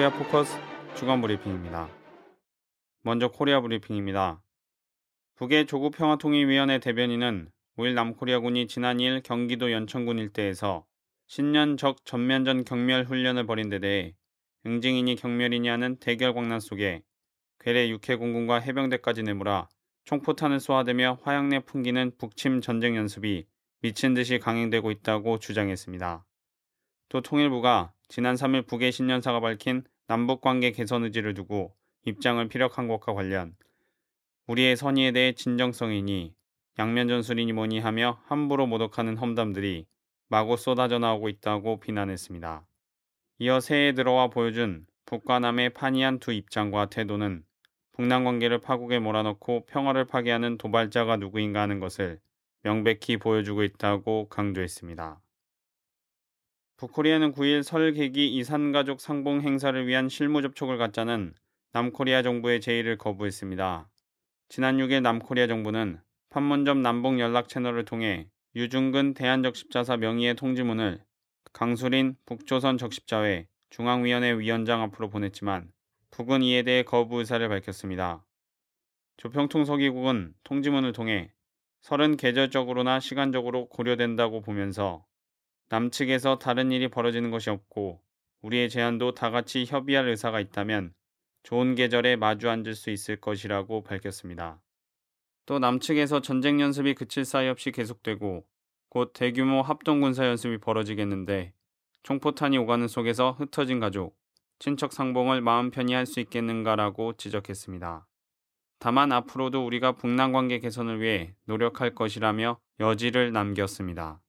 코리아 포커스 주간 브리핑입니다. 먼저 코리아 브리핑입니다. 북의 조국 평화통일위원회 대변인은 5일 남코리아군이 지난 2일 경기도 연천군 일대에서 신년 적 전면전 격멸 훈련을 벌인 데 대해 응징이니 격멸이니 하는 대결 광란 속에 괴뢰 육해공군과 해병대까지 내몰아 총포탄을 쏘아대며 화약내 풍기는 북침 전쟁 연습이 미친 듯이 강행되고 있다고 주장했습니다. 또 통일부가 지난 3일 북의 신년사가 밝힌 남북관계 개선 의지를 두고 입장을 피력한 것과 관련 우리의 선의에 대해 진정성이니 양면 전술이니 뭐니 하며 함부로 모독하는 험담들이 마구 쏟아져 나오고 있다고 비난했습니다. 이어 새해 들어와 보여준 북과 남의 판이한 두 입장과 태도는 북남 관계를 파국에 몰아넣고 평화를 파괴하는 도발자가 누구인가 하는 것을 명백히 보여주고 있다고 강조했습니다. 북코리아는 9일 설 계기 이산가족 상봉 행사를 위한 실무 접촉을 갖자는 남코리아 정부의 제의를 거부했습니다. 지난 6일 남코리아 정부는 판문점 남북 연락 채널을 통해 유중근 대한적십자사 명의의 통지문을 강수린 북조선 적십자회 중앙위원회 위원장 앞으로 보냈지만 북은 이에 대해 거부 의사를 밝혔습니다. 조평통 서기국은 통지문을 통해 설은 계절적으로나 시간적으로 고려된다고 보면서 남측에서 다른 일이 벌어지는 것이 없고 우리의 제안도 다 같이 협의할 의사가 있다면 좋은 계절에 마주 앉을 수 있을 것이라고 밝혔습니다. 또 남측에서 전쟁 연습이 그칠 사이 없이 계속되고 곧 대규모 합동 군사 연습이 벌어지겠는데 총포탄이 오가는 속에서 흩어진 가족, 친척 상봉을 마음 편히 할 수 있겠는가라고 지적했습니다. 다만 앞으로도 우리가 북남 관계 개선을 위해 노력할 것이라며 여지를 남겼습니다.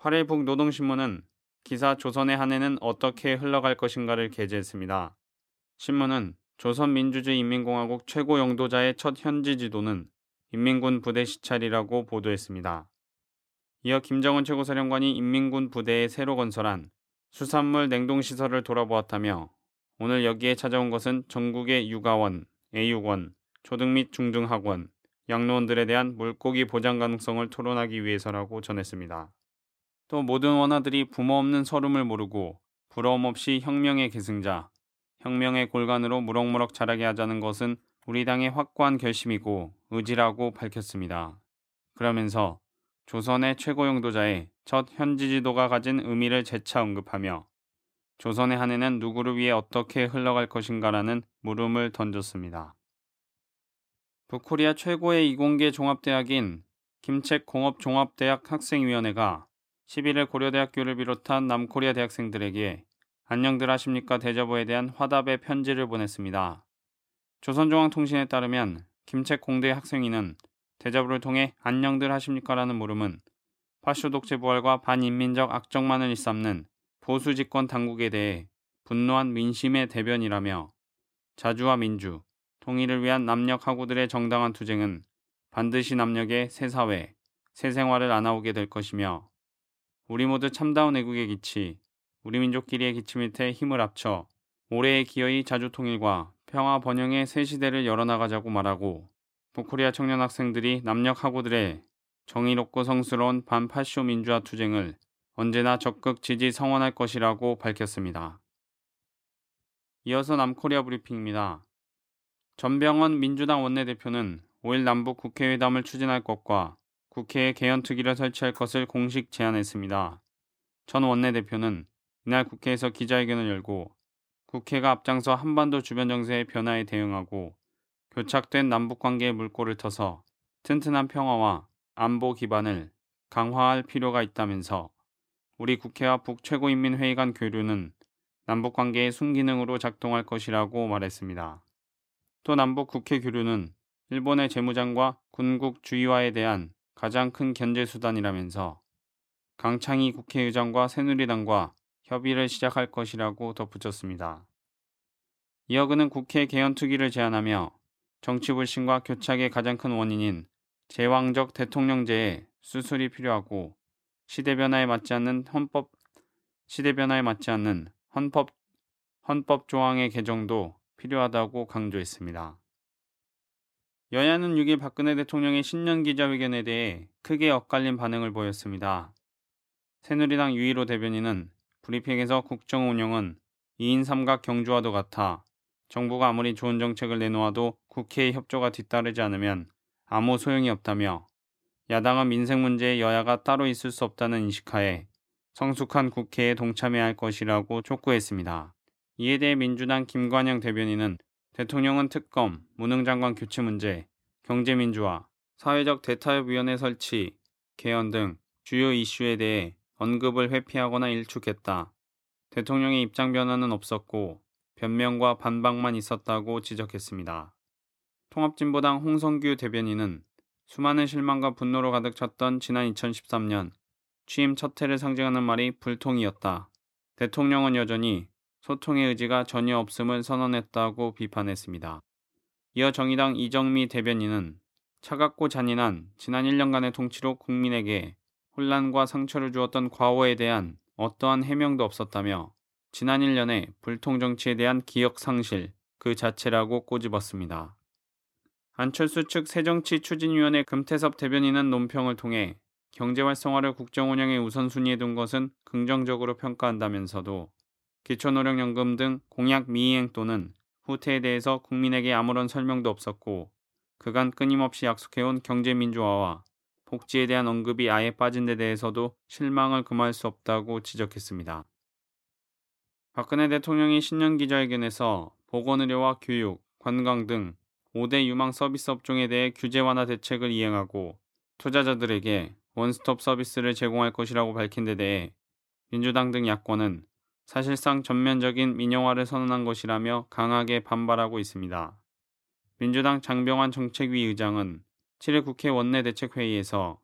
8일 북 노동신문은 기사 조선의 한 해는 어떻게 흘러갈 것인가를 게재했습니다. 신문은 조선민주주의인민공화국 최고 영도자의 첫 현지 지도는 인민군 부대 시찰이라고 보도했습니다. 이어 김정은 최고사령관이 인민군 부대에 새로 건설한 수산물 냉동시설을 돌아보았다며 오늘 여기에 찾아온 것은 전국의 육아원, 애육원, 초등 및 중등학원, 양로원들에 대한 물고기 보장 가능성을 토론하기 위해서라고 전했습니다. 또 모든 원아들이 부모 없는 서름을 모르고 부러움 없이 혁명의 계승자, 혁명의 골간으로 무럭무럭 자라게 하자는 것은 우리 당의 확고한 결심이고 의지라고 밝혔습니다. 그러면서 조선의 최고 영도자의 첫 현지 지도가 가진 의미를 재차 언급하며 조선의 한 해는 누구를 위해 어떻게 흘러갈 것인가라는 물음을 던졌습니다. 북코리아 최고의 이공계 종합대학인 김책공업종합대학 학생위원회가 11일 고려대학교를 비롯한 남코리아 대학생들에게 안녕들 하십니까 대자보에 대한 화답의 편지를 보냈습니다. 조선중앙통신에 따르면 김책 공대 학생위는 대자보를 통해 안녕들 하십니까라는 물음은 파쇼 독재 부활과 반인민적 악정만을 일삼는 보수 집권 당국에 대해 분노한 민심의 대변이라며 자주와 민주, 통일을 위한 남녘 하구들의 정당한 투쟁은 반드시 남녘의 새 사회, 새 생활을 안아오게 될 것이며 우리 모두 참다운 애국의 기치, 우리 민족끼리의 기치 밑에 힘을 합쳐 올해의 기어이 자주 통일과 평화 번영의 새 시대를 열어나가자고 말하고 북코리아 청년 학생들이 남녘 하구들의 정의롭고 성스러운 반파쇼 민주화 투쟁을 언제나 적극 지지 성원할 것이라고 밝혔습니다. 이어서 남코리아 브리핑입니다. 전병헌 민주당 원내대표는 5일 남북 국회회담을 추진할 것과 국회에 개헌특위를 설치할 것을 공식 제안했습니다. 전 원내대표는 이날 국회에서 기자회견을 열고 국회가 앞장서 한반도 주변 정세의 변화에 대응하고 교착된 남북관계의 물꼬를 터서 튼튼한 평화와 안보 기반을 강화할 필요가 있다면서 우리 국회와 북최고인민회의 간 교류는 남북관계의 순기능으로 작동할 것이라고 말했습니다. 또 남북 국회 교류는 일본의 재무장과 군국 주의화에 대한 가장 큰 견제 수단이라면서 강창희 국회의장과 새누리당과 협의를 시작할 것이라고 덧붙였습니다. 이어 그는 국회 개헌특위를 제안하며 정치 불신과 교착의 가장 큰 원인인 제왕적 대통령제의 수술이 필요하고 시대 변화에 맞지 않는 헌법 시대 변화에 맞지 않는 헌법 헌법 조항의 개정도 필요하다고 강조했습니다. 여야는 6일 박근혜 대통령의 신년 기자회견에 대해 크게 엇갈린 반응을 보였습니다. 새누리당 유일호 대변인은 브리핑에서 국정 운영은 2인 삼각 경주와도 같아 정부가 아무리 좋은 정책을 내놓아도 국회의 협조가 뒤따르지 않으면 아무 소용이 없다며 야당은 민생 문제에 여야가 따로 있을 수 없다는 인식하에 성숙한 국회에 동참해야 할 것이라고 촉구했습니다. 이에 대해 민주당 김관영 대변인은 대통령은 특검, 무능장관 교체 문제, 경제민주화, 사회적 대타협위원회 설치, 개헌 등 주요 이슈에 대해 언급을 회피하거나 일축했다. 대통령의 입장 변화는 없었고 변명과 반박만 있었다고 지적했습니다. 통합진보당 홍성규 대변인은 수많은 실망과 분노로 가득 찼던 지난 2013년 취임 첫 해를 상징하는 말이 불통이었다. 대통령은 여전히 소통의 의지가 전혀 없음을 선언했다고 비판했습니다. 이어 정의당 이정미 대변인은 차갑고 잔인한 지난 1년간의 통치로 국민에게 혼란과 상처를 주었던 과오에 대한 어떠한 해명도 없었다며 지난 1년의 불통 정치에 대한 기억 상실 그 자체라고 꼬집었습니다. 안철수 측 새정치 추진위원회 금태섭 대변인은 논평을 통해 경제 활성화를 국정 운영의 우선순위에 둔 것은 긍정적으로 평가한다면서도 기초노령연금 등 공약 미이행 또는 후퇴에 대해서 국민에게 아무런 설명도 없었고 그간 끊임없이 약속해온 경제민주화와 복지에 대한 언급이 아예 빠진 데 대해서도 실망을 금할 수 없다고 지적했습니다. 박근혜 대통령이 신년 기자회견에서 보건의료와 교육, 관광 등 5대 유망 서비스 업종에 대해 규제 완화 대책을 이행하고 투자자들에게 원스톱 서비스를 제공할 것이라고 밝힌 데 대해 민주당 등 야권은 사실상 전면적인 민영화를 선언한 것이라며 강하게 반발하고 있습니다. 민주당 장병환 정책위 의장은 7일 국회 원내대책회의에서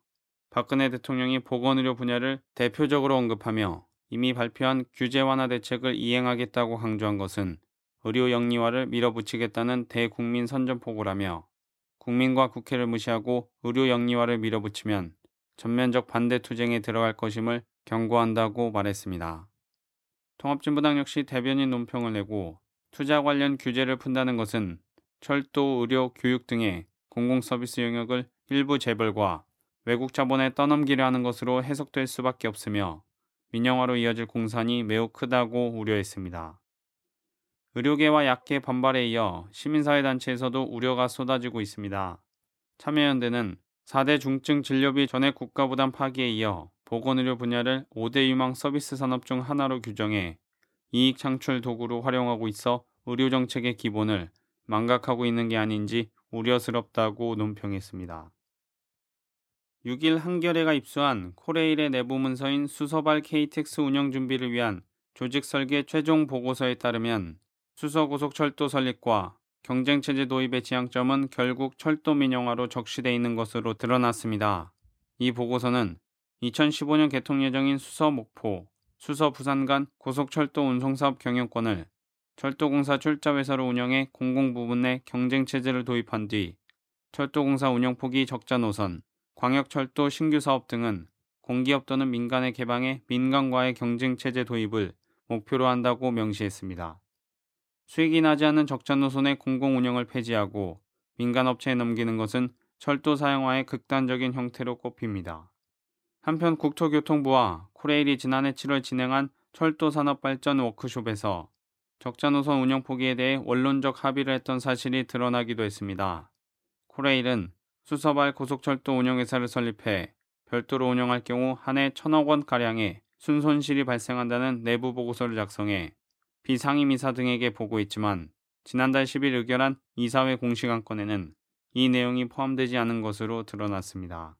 박근혜 대통령이 보건의료 분야를 대표적으로 언급하며 이미 발표한 규제 완화 대책을 이행하겠다고 강조한 것은 의료 영리화를 밀어붙이겠다는 대국민 선전포고라며 국민과 국회를 무시하고 의료 영리화를 밀어붙이면 전면적 반대 투쟁에 들어갈 것임을 경고한다고 말했습니다. 통합진보당 역시 대변인 논평을 내고 투자 관련 규제를 푼다는 것은 철도, 의료, 교육 등의 공공서비스 영역을 일부 재벌과 외국 자본에 떠넘기려 하는 것으로 해석될 수밖에 없으며 민영화로 이어질 공산이 매우 크다고 우려했습니다. 의료계와 약계 반발에 이어 시민사회단체에서도 우려가 쏟아지고 있습니다. 참여연대는 4대 중증 진료비 전액 국가부담 파기에 이어 보건의료 분야를 5대 유망 서비스 산업 중 하나로 규정해 이익 창출 도구로 활용하고 있어 의료 정책의 기본을 망각하고 있는 게 아닌지 우려스럽다고 논평했습니다. 6일 한겨레가 입수한 코레일의 내부 문서인 수서발 KTX 운영 준비를 위한 조직 설계 최종 보고서에 따르면 수서고속철도 설립과 경쟁체제 도입의 지향점은 결국 철도 민영화로 적시돼 있는 것으로 드러났습니다. 이 보고서는 2015년 개통 예정인 수서 목포, 수서 부산 간 고속철도 운송사업 경영권을 철도공사 출자회사로 운영해 공공부문 내 경쟁 체제를 도입한 뒤 철도공사 운영 폭이 적자 노선, 광역철도 신규 사업 등은 공기업 또는 민간의 개방해 민간과의 경쟁 체제 도입을 목표로 한다고 명시했습니다. 수익이 나지 않는 적자 노선의 공공 운영을 폐지하고 민간 업체에 넘기는 것은 철도 사용화의 극단적인 형태로 꼽힙니다. 한편 국토교통부와 코레일이 지난해 7월 진행한 철도 산업 발전 워크숍에서 적자 노선 운영 포기에 대해 원론적 합의를 했던 사실이 드러나기도 했습니다. 코레일은 수서발 고속철도 운영회사를 설립해 별도로 운영할 경우 한 해 천억 원 가량의 순손실이 발생한다는 내부 보고서를 작성해 비상임 이사 등에게 보고했지만 지난달 10일 의결한 이사회 공식 안건에는 이 내용이 포함되지 않은 것으로 드러났습니다.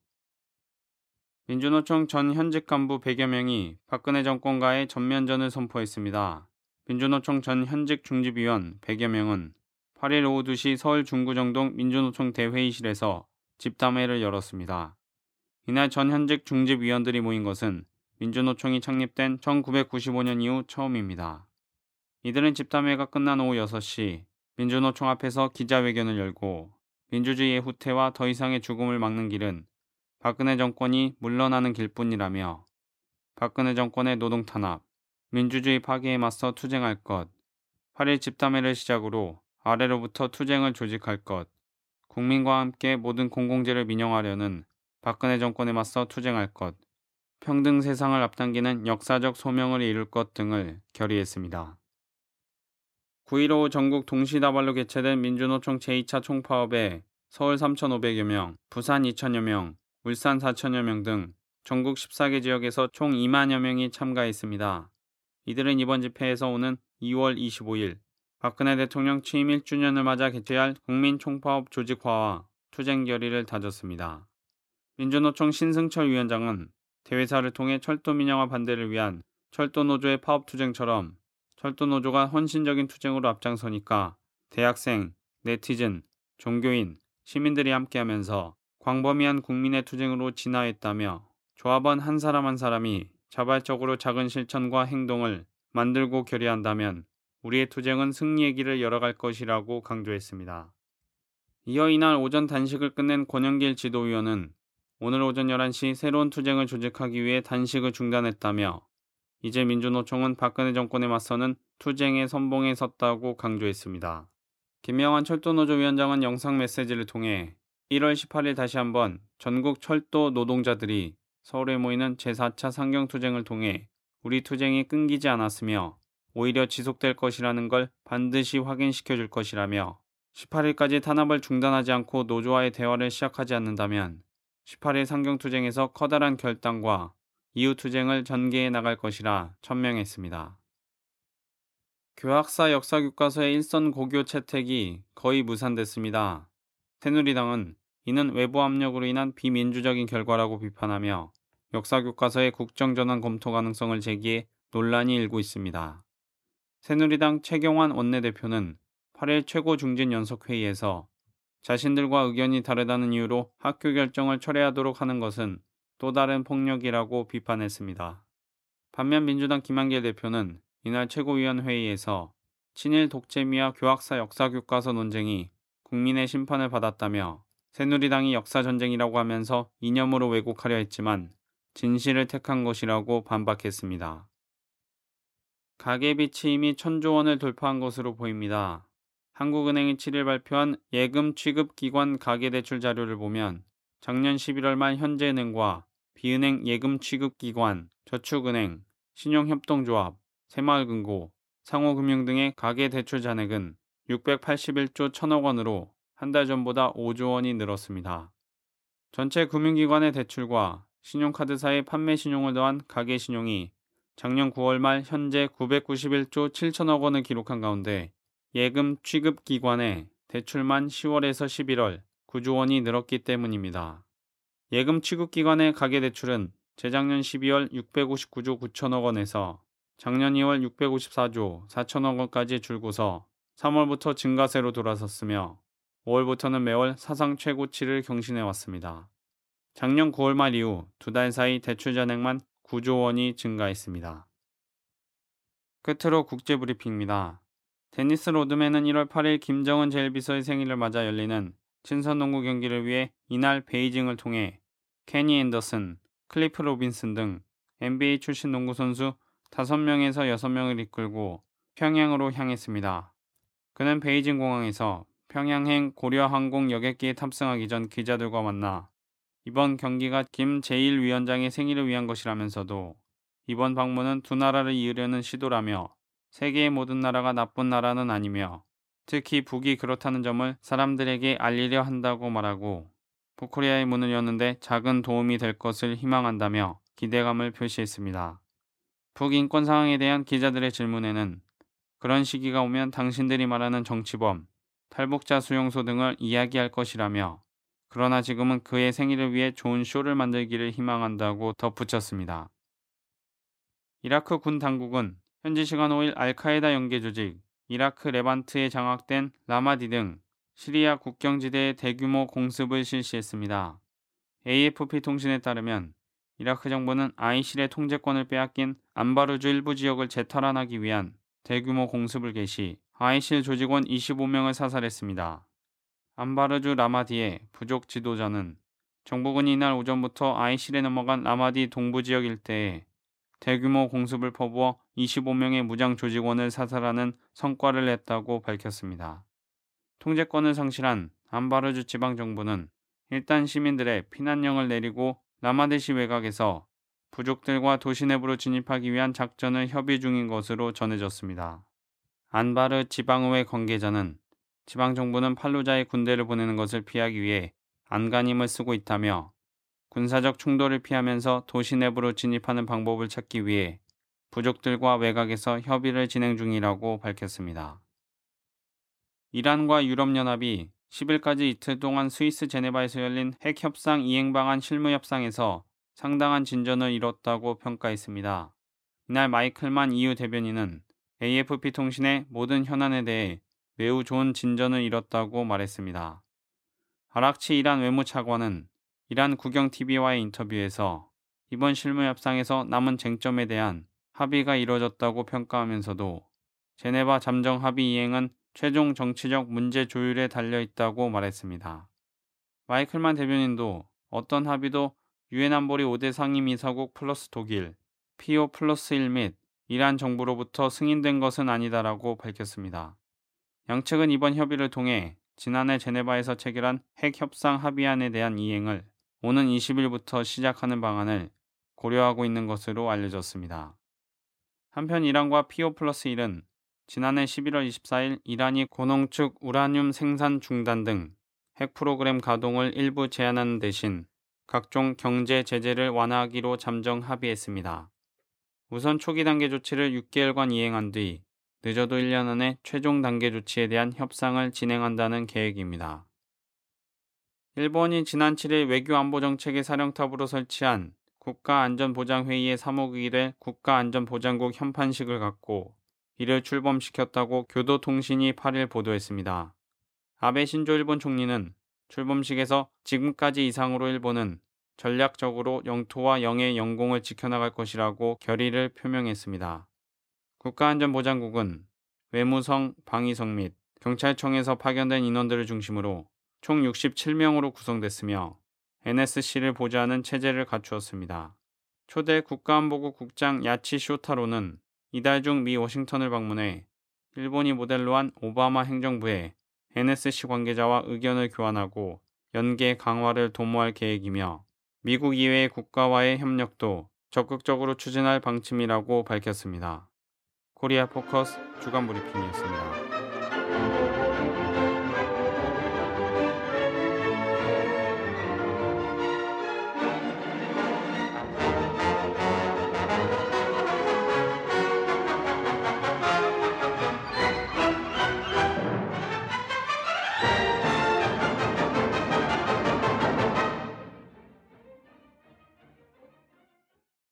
민주노총 전 현직 간부 100여 명이 박근혜 정권과의 전면전을 선포했습니다. 민주노총 전 현직 중집위원 100여 명은 8일 오후 2시 서울 중구정동 민주노총 대회의실에서 집담회를 열었습니다. 이날 전 현직 중집위원들이 모인 것은 민주노총이 창립된 1995년 이후 처음입니다. 이들은 집담회가 끝난 오후 6시 민주노총 앞에서 기자회견을 열고 민주주의의 후퇴와 더 이상의 죽음을 막는 길은 박근혜 정권이 물러나는 길뿐이라며 박근혜 정권의 노동 탄압, 민주주의 파괴에 맞서 투쟁할 것, 8일 집담회를 시작으로 아래로부터 투쟁을 조직할 것, 국민과 함께 모든 공공재를 민영하려는 박근혜 정권에 맞서 투쟁할 것, 평등 세상을 앞당기는 역사적 소명을 이룰 것 등을 결의했습니다. 9일 오후 전국 동시다발로 개최된 민주노총 제2차 총파업에 서울 3,500여 명, 부산 2,000여 명, 울산 4,000여 명 등 전국 14개 지역에서 총 2만여 명이 참가했습니다. 이들은 이번 집회에서 오는 2월 25일 박근혜 대통령 취임 1주년을 맞아 개최할 국민 총파업 조직화와 투쟁 결의를 다졌습니다. 민주노총 신승철 위원장은 대회사를 통해 철도 민영화 반대를 위한 철도 노조의 파업 투쟁처럼 철도 노조가 헌신적인 투쟁으로 앞장서니까 대학생, 네티즌, 종교인, 시민들이 함께하면서 광범위한 국민의 투쟁으로 진화했다며 조합원 한 사람 한 사람이 자발적으로 작은 실천과 행동을 만들고 결의한다면 우리의 투쟁은 승리의 길을 열어갈 것이라고 강조했습니다. 이어 이날 오전 단식을 끝낸 권영길 지도위원은 오늘 오전 11시 새로운 투쟁을 조직하기 위해 단식을 중단했다며 이제 민주노총은 박근혜 정권에 맞서는 투쟁의 선봉에 섰다고 강조했습니다. 김명환 철도노조 위원장은 영상 메시지를 통해 1월 18일 다시 한번 전국 철도 노동자들이 서울에 모이는 제4차 상경투쟁을 통해 우리 투쟁이 끊기지 않았으며 오히려 지속될 것이라는 걸 반드시 확인시켜 줄 것이라며 18일까지 탄압을 중단하지 않고 노조와의 대화를 시작하지 않는다면 18일 상경투쟁에서 커다란 결단과 이후 투쟁을 전개해 나갈 것이라 천명했습니다. 교학사 역사교과서의 일선 고교 채택이 거의 무산됐습니다. 새누리당은 이는 외부 압력으로 인한 비민주적인 결과라고 비판하며 역사교과서의 국정전환 검토 가능성을 제기해 논란이 일고 있습니다. 새누리당 최경환 원내대표는 8일 최고 중진 연석회의에서 자신들과 의견이 다르다는 이유로 학교 결정을 철회하도록 하는 것은 또 다른 폭력이라고 비판했습니다. 반면 민주당 김한길 대표는 이날 최고위원회의에서 친일 독재미와 교학사 역사교과서 논쟁이 국민의 심판을 받았다며 새누리당이 역사 전쟁이라고 하면서 이념으로 왜곡하려 했지만 진실을 택한 것이라고 반박했습니다. 가계비 치임이 천조 원을 돌파한 것으로 보입니다. 한국은행이 7일 발표한 예금 취급 기관 가계대출 자료를 보면 작년 11월 말 현재은행과 비은행 예금 취급 기관, 저축은행, 신용협동조합, 새마을금고, 상호금융 등의 가계대출 잔액은 681조 1천억 원으로 한 달 전보다 5조 원이 늘었습니다. 전체 금융기관의 대출과 신용카드사의 판매 신용을 더한 가계 신용이 작년 9월 말 현재 991조 7천억 원을 기록한 가운데 예금 취급 기관의 대출만 10월에서 11월 9조 원이 늘었기 때문입니다. 예금 취급 기관의 가계 대출은 재작년 12월 659조 9천억 원에서 작년 2월 654조 4천억 원까지 줄고서 3월부터 증가세로 돌아섰으며 5월부터는 매월 사상 최고치를 경신해 왔습니다. 작년 9월 말 이후 두 달 사이 대출 잔액만 9조 원이 증가했습니다. 끝으로 국제 브리핑입니다. 데니스 로드맨은 1월 8일 김정은 제1비서의 생일을 맞아 열리는 친선 농구 경기를 위해 이날 베이징을 통해 케니 앤더슨, 클리프 로빈슨 등 NBA 출신 농구 선수 5명에서 6명을 이끌고 평양으로 향했습니다. 그는 베이징 공항에서 평양행 고려항공 여객기에 탑승하기 전 기자들과 만나 이번 경기가 김 제1위원장의 생일을 위한 것이라면서도 이번 방문은 두 나라를 이으려는 시도라며 세계의 모든 나라가 나쁜 나라는 아니며 특히 북이 그렇다는 점을 사람들에게 알리려 한다고 말하고 북코리아의 문을 여는데 작은 도움이 될 것을 희망한다며 기대감을 표시했습니다. 북 인권 상황에 대한 기자들의 질문에는 그런 시기가 오면 당신들이 말하는 정치범, 탈북자 수용소 등을 이야기할 것이라며 그러나 지금은 그의 생일을 위해 좋은 쇼를 만들기를 희망한다고 덧붙였습니다. 이라크 군 당국은 현지 시간 5일 알카에다 연계 조직 이라크 레반트에 장악된 라마디 등 시리아 국경지대에 대규모 공습을 실시했습니다. AFP 통신에 따르면 이라크 정부는 아이실의 통제권을 빼앗긴 안바르주 일부 지역을 재탈환하기 위한 대규모 공습을 개시, 아이실 조직원 25명을 사살했습니다. 안바르주 라마디의 부족 지도자는 정부군이 이날 오전부터 아이실에 넘어간 라마디 동부 지역 일대에 대규모 공습을 퍼부어 25명의 무장 조직원을 사살하는 성과를 냈다고 밝혔습니다. 통제권을 상실한 안바르주 지방 정부는 일단 시민들의 피난령을 내리고 라마데시 외곽에서 부족들과 도시 내부로 진입하기 위한 작전을 협의 중인 것으로 전해졌습니다. 안바르 지방의회 관계자는 지방정부는 팔루자에 군대를 보내는 것을 피하기 위해 안간힘을 쓰고 있다며 군사적 충돌을 피하면서 도시 내부로 진입하는 방법을 찾기 위해 부족들과 외곽에서 협의를 진행 중이라고 밝혔습니다. 이란과 유럽연합이 10일까지 이틀 동안 스위스 제네바에서 열린 핵협상 이행 방안 실무 협상에서 상당한 진전을 이뤘다고 평가했습니다. 이날 마이클만 EU 대변인은 AFP 통신의 모든 현안에 대해 매우 좋은 진전을 이뤘다고 말했습니다. 아락치 이란 외무차관은 이란 국영TV와의 인터뷰에서 이번 실무협상에서 남은 쟁점에 대한 합의가 이뤄졌다고 평가하면서도 제네바 잠정 합의 이행은 최종 정치적 문제 조율에 달려 있다고 말했습니다. 마이클만 대변인도 어떤 합의도 유엔 안보리 5대 상임이사국 플러스 독일, PO 플러스 1 및 이란 정부로부터 승인된 것은 아니다라고 밝혔습니다. 양측은 이번 협의를 통해 지난해 제네바에서 체결한 핵 협상 합의안에 대한 이행을 오는 20일부터 시작하는 방안을 고려하고 있는 것으로 알려졌습니다. 한편 이란과 PO 플러스 1은 지난해 11월 24일 이란이 고농축 우라늄 생산 중단 등 핵 프로그램 가동을 일부 제한하는 대신 각종 경제 제재를 완화하기로 잠정 합의했습니다. 우선 초기 단계 조치를 6개월간 이행한 뒤 늦어도 1년 안에 최종 단계 조치에 대한 협상을 진행한다는 계획입니다. 일본이 지난 7일 외교안보정책의 사령탑으로 설치한 국가안전보장회의의 사무국일에 국가안전보장국 현판식을 갖고 이를 출범시켰다고 교도통신이 8일 보도했습니다. 아베 신조 일본 총리는 출범식에서 지금까지 이상으로 일본은 전략적으로 영토와 영의 영공을 지켜나갈 것이라고 결의를 표명했습니다. 국가안전보장국은 외무성, 방위성 및 경찰청에서 파견된 인원들을 중심으로 총 67명으로 구성됐으며 NSC를 보좌하는 체제를 갖추었습니다. 초대 국가안보국 국장 야치 쇼타로는 이달 중 미 워싱턴을 방문해 일본이 모델로 한 오바마 행정부에 NSC 관계자와 의견을 교환하고 연계 강화를 도모할 계획이며 미국 이외의 국가와의 협력도 적극적으로 추진할 방침이라고 밝혔습니다. 코리아 포커스 주간 브리핑이었습니다.